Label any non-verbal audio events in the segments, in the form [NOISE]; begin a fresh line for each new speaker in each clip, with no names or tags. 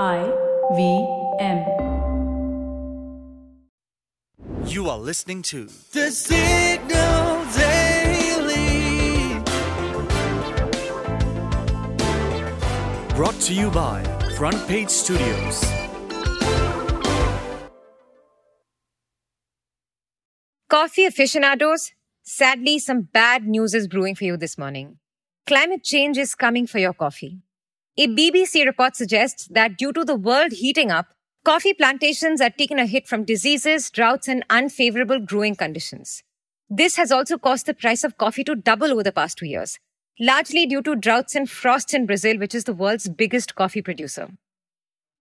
I V M.
You are listening to
The Signal Daily.
brought to you by Front Page Studios.
Coffee aficionados, sadly, some bad news is brewing for you this morning. Climate change is coming for your coffee. A BBC report suggests that due to the world heating up, coffee plantations are taking a hit from diseases, droughts, and unfavorable growing conditions. This has also caused the price of coffee to double over the past two years, largely due to droughts and frosts in Brazil, which is the world's biggest coffee producer.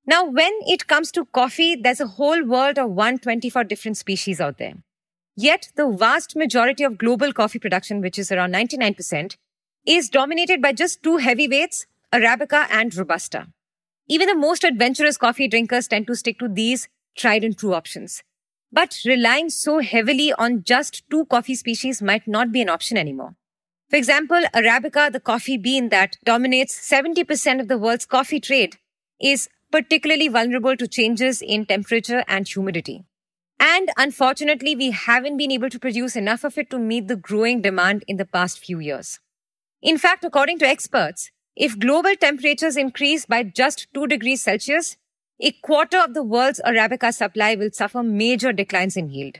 Now, when it comes to coffee, there's a whole world of 124 different species out there. Yet, the vast majority of global coffee production, which is around 99%, is dominated by just two heavyweights, Arabica and Robusta. Even the most adventurous coffee drinkers tend to stick to these tried and true options. But relying so heavily on just two coffee species might not be an option anymore. For example, Arabica, the coffee bean that dominates 70% of the world's coffee trade, is particularly vulnerable to changes in temperature and humidity. And unfortunately, we haven't been able to produce enough of it to meet the growing demand in the past few years. In fact, according to experts, if global temperatures increase by just 2 degrees Celsius, a quarter of the world's Arabica supply will suffer major declines in yield.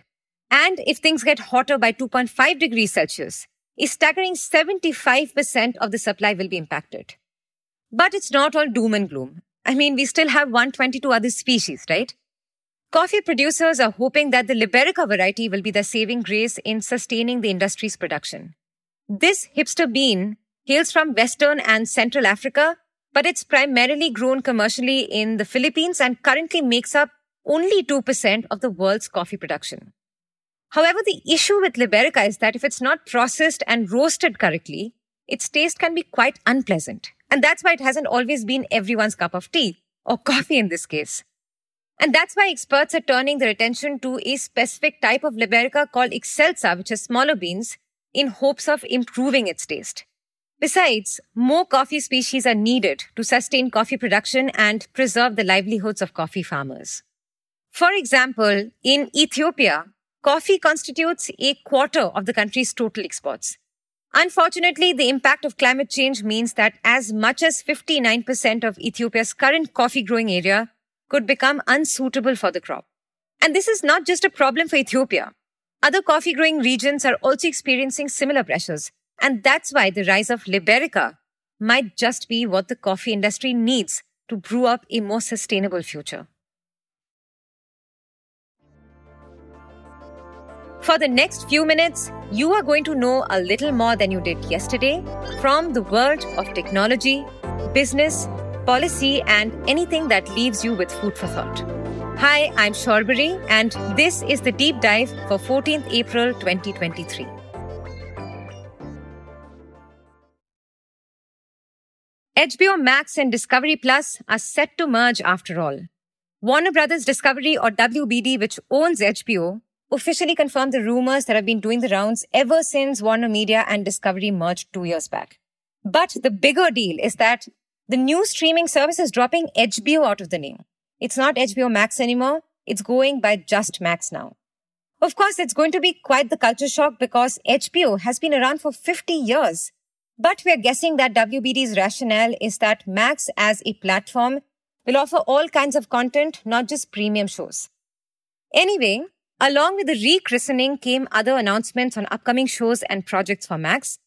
And if things get hotter by 2.5 degrees Celsius, a staggering 75% of the supply will be impacted. But it's not all doom and gloom. I mean, we still have 122 other species, right? Coffee producers are hoping that the Liberica variety will be the saving grace in sustaining the industry's production. This hipster bean hails from Western and Central Africa, but it's primarily grown commercially in the Philippines and currently makes up only 2% of the world's coffee production. However, the issue with Liberica is that if it's not processed and roasted correctly, its taste can be quite unpleasant. And that's why it hasn't always been everyone's cup of tea, or [LAUGHS] coffee in this case. And that's why experts are turning their attention to a specific type of Liberica called Excelsa, which is smaller beans, in hopes of improving its taste. Besides, more coffee species are needed to sustain coffee production and preserve the livelihoods of coffee farmers. For example, in Ethiopia, coffee constitutes a quarter of the country's total exports. Unfortunately, the impact of climate change means that as much as 59% of Ethiopia's current coffee growing area could become unsuitable for the crop. And this is not just a problem for Ethiopia. Other coffee growing regions are also experiencing similar pressures. And that's why the rise of Liberica might just be what the coffee industry needs to brew up a more sustainable future. For the next few minutes, you are going to know a little more than you did yesterday from the world of technology, business, policy, and anything that leaves you with food for thought. Hi, I'm Shorbari, and this is the deep dive for 14th April 2023. HBO Max and Discovery Plus are set to merge after all. Warner Brothers Discovery or WBD, which owns HBO, officially confirmed the rumors that have been doing the rounds ever since Warner Media and Discovery merged two years back. But the bigger deal is that the new streaming service is dropping HBO out of the name. It's not HBO Max anymore. It's going by just Max now. Of course, it's going to be quite the culture shock because HBO has been around for 50 years. But we are guessing that WBD's rationale is that Max as a platform will offer all kinds of content, not just premium shows. Anyway, along with the rechristening came other announcements on upcoming shows and projects for Max.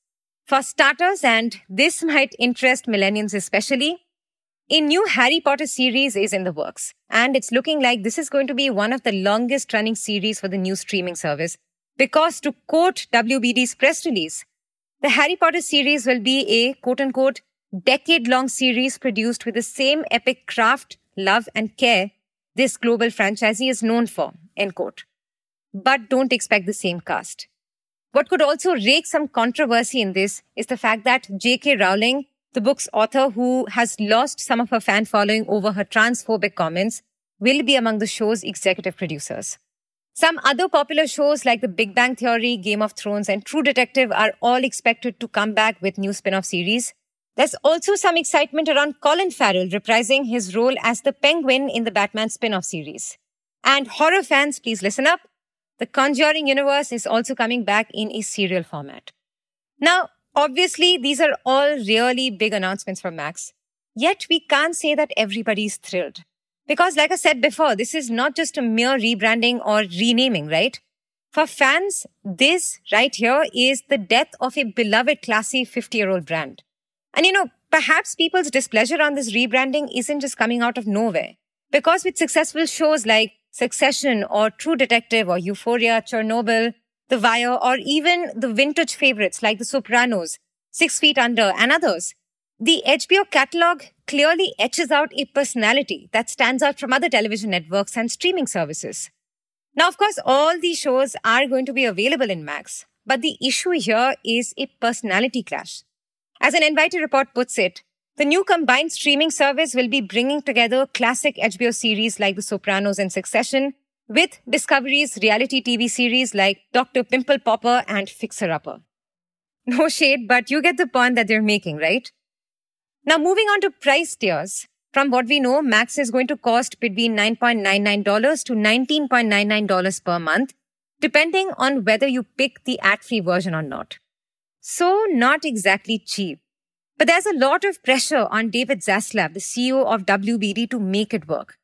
For starters, and this [LAUGHS] might interest millennials especially, a new Harry Potter series is in the works, and it's looking like this is going to be one of the longest running series for the new streaming service. Because to quote WBD's press release, the Harry Potter series will be a quote unquote decade long series produced with the same epic craft, love, and care this global franchisee is known for, end quote. But don't expect the same cast. What could also rake some controversy in this is the fact that J.K. Rowling, the book's author who has lost some of her fan following over her transphobic comments, will be among the show's executive producers. Some other popular shows like The Big Bang Theory, Game of Thrones, and True Detective are all expected to come back with new spin off series. There's also some excitement around Colin Farrell reprising his role as the Penguin in the Batman spin off series. And horror fans, please listen up. The Conjuring universe is also coming back in a serial format. Now, obviously, these are all really big announcements from Max. Yet we can't say that everybody's thrilled. Because, like I said before, this is not just a mere rebranding or renaming, right? For fans, this right here is the death of a beloved, classy 50 year old brand. And you know, perhaps people's displeasure on this rebranding isn't just coming out of nowhere. Because with successful shows like Succession or True Detective or Euphoria, Chernobyl, The Wire, or even the vintage favorites like The Sopranos, Six Feet Under, and others, the HBO catalog clearly etches out a personality that stands out from other television networks and streaming services. Now, of course, all these shows are going to be available in Max, but the issue here is a personality clash. As an Envity report puts it, the new combined streaming service will be bringing together classic HBO series like The Sopranos and Succession with Discovery's reality TV series like Dr. Pimple Popper and Fixer Upper. No shade, but you get the point that they're making, right? Now, moving on to price tiers. From what we know, Max is going to cost between $9.99 to $19.99 per month, depending on whether you pick the ad free version or not. So, not exactly cheap. But there's a lot of pressure on David Zaslav, the CEO of WBD, to make it work.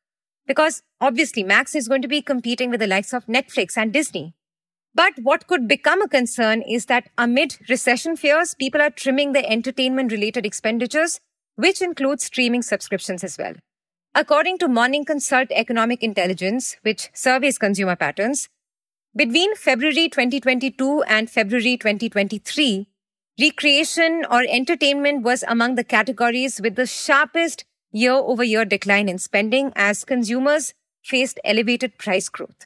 Because obviously, Max is going to be competing with the likes of Netflix and Disney. But what could become a concern is that amid recession fears, people are trimming their entertainment related expenditures which includes streaming subscriptions as well. According to Morning Consult Economic Intelligence, which surveys consumer patterns, between February 2022 and February 2023, recreation or entertainment was among the categories with the sharpest year over year decline in spending as consumers faced elevated price growth.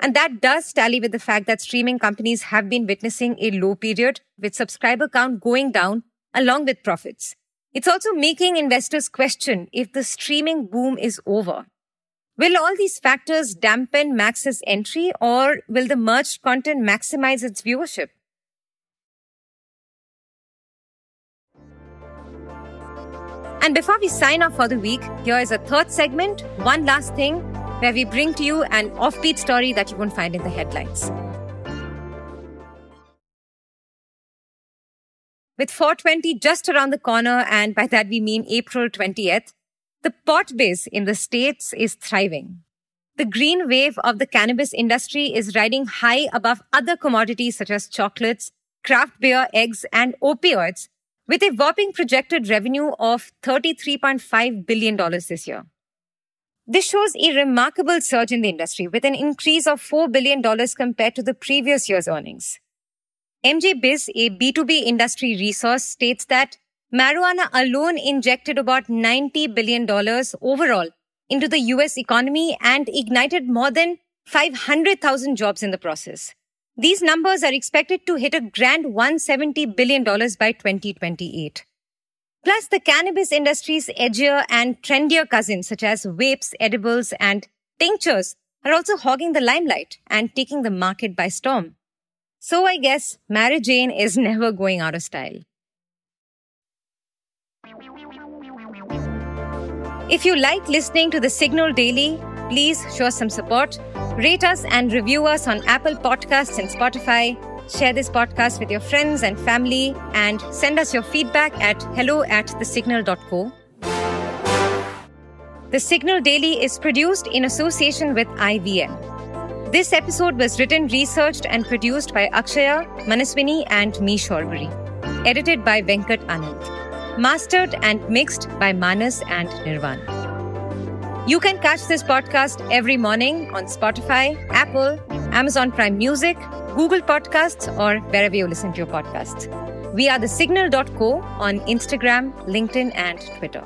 And that does tally with the fact that streaming companies have been witnessing a low period with subscriber count going down along with profits. It's also making investors question if the streaming boom is over. Will all these factors dampen Max's entry or will the merged content maximize its viewership? And before we sign off for the week, here is a third segment, one last thing, where we bring to you an offbeat story that you won't find in the headlines. With 420 just around the corner, and by that we mean April 20th, the pot biz in the States is thriving. The green wave of the cannabis industry is riding high above other commodities such as chocolates, craft beer, eggs, and opioids, with a whopping projected revenue of $33.5 billion this year. This shows a remarkable surge in the industry with an increase of $4 billion compared to the previous year's earnings. MJ Biz, a B2B industry resource, states that marijuana alone injected about $90 billion overall into the US economy and ignited more than 500,000 jobs in the process. These numbers are expected to hit a grand $170 billion by 2028. Plus, the cannabis industry's edgier and trendier cousins, such as vapes, edibles, and tinctures, are also hogging the limelight and taking the market by storm. So I guess Mary Jane is [LAUGHS] never going out of style. If you like listening to the Signal Daily, please show us some support. Rate us and review us on Apple Podcasts and Spotify. Share this podcast with your friends and family and send us your feedback at hello at thesignal.co. The Signal Daily is produced in association with IVM. This episode was written, researched, and produced by Akshaya, Manaswini, and me, Shorbari. Edited by Venkat Anand. Mastered and mixed by Manas and Nirvan. You can catch this podcast every morning on Spotify, Apple, Amazon Prime Music, Google Podcasts, or wherever you listen to your podcasts. We are the signal.co on Instagram, LinkedIn, and Twitter.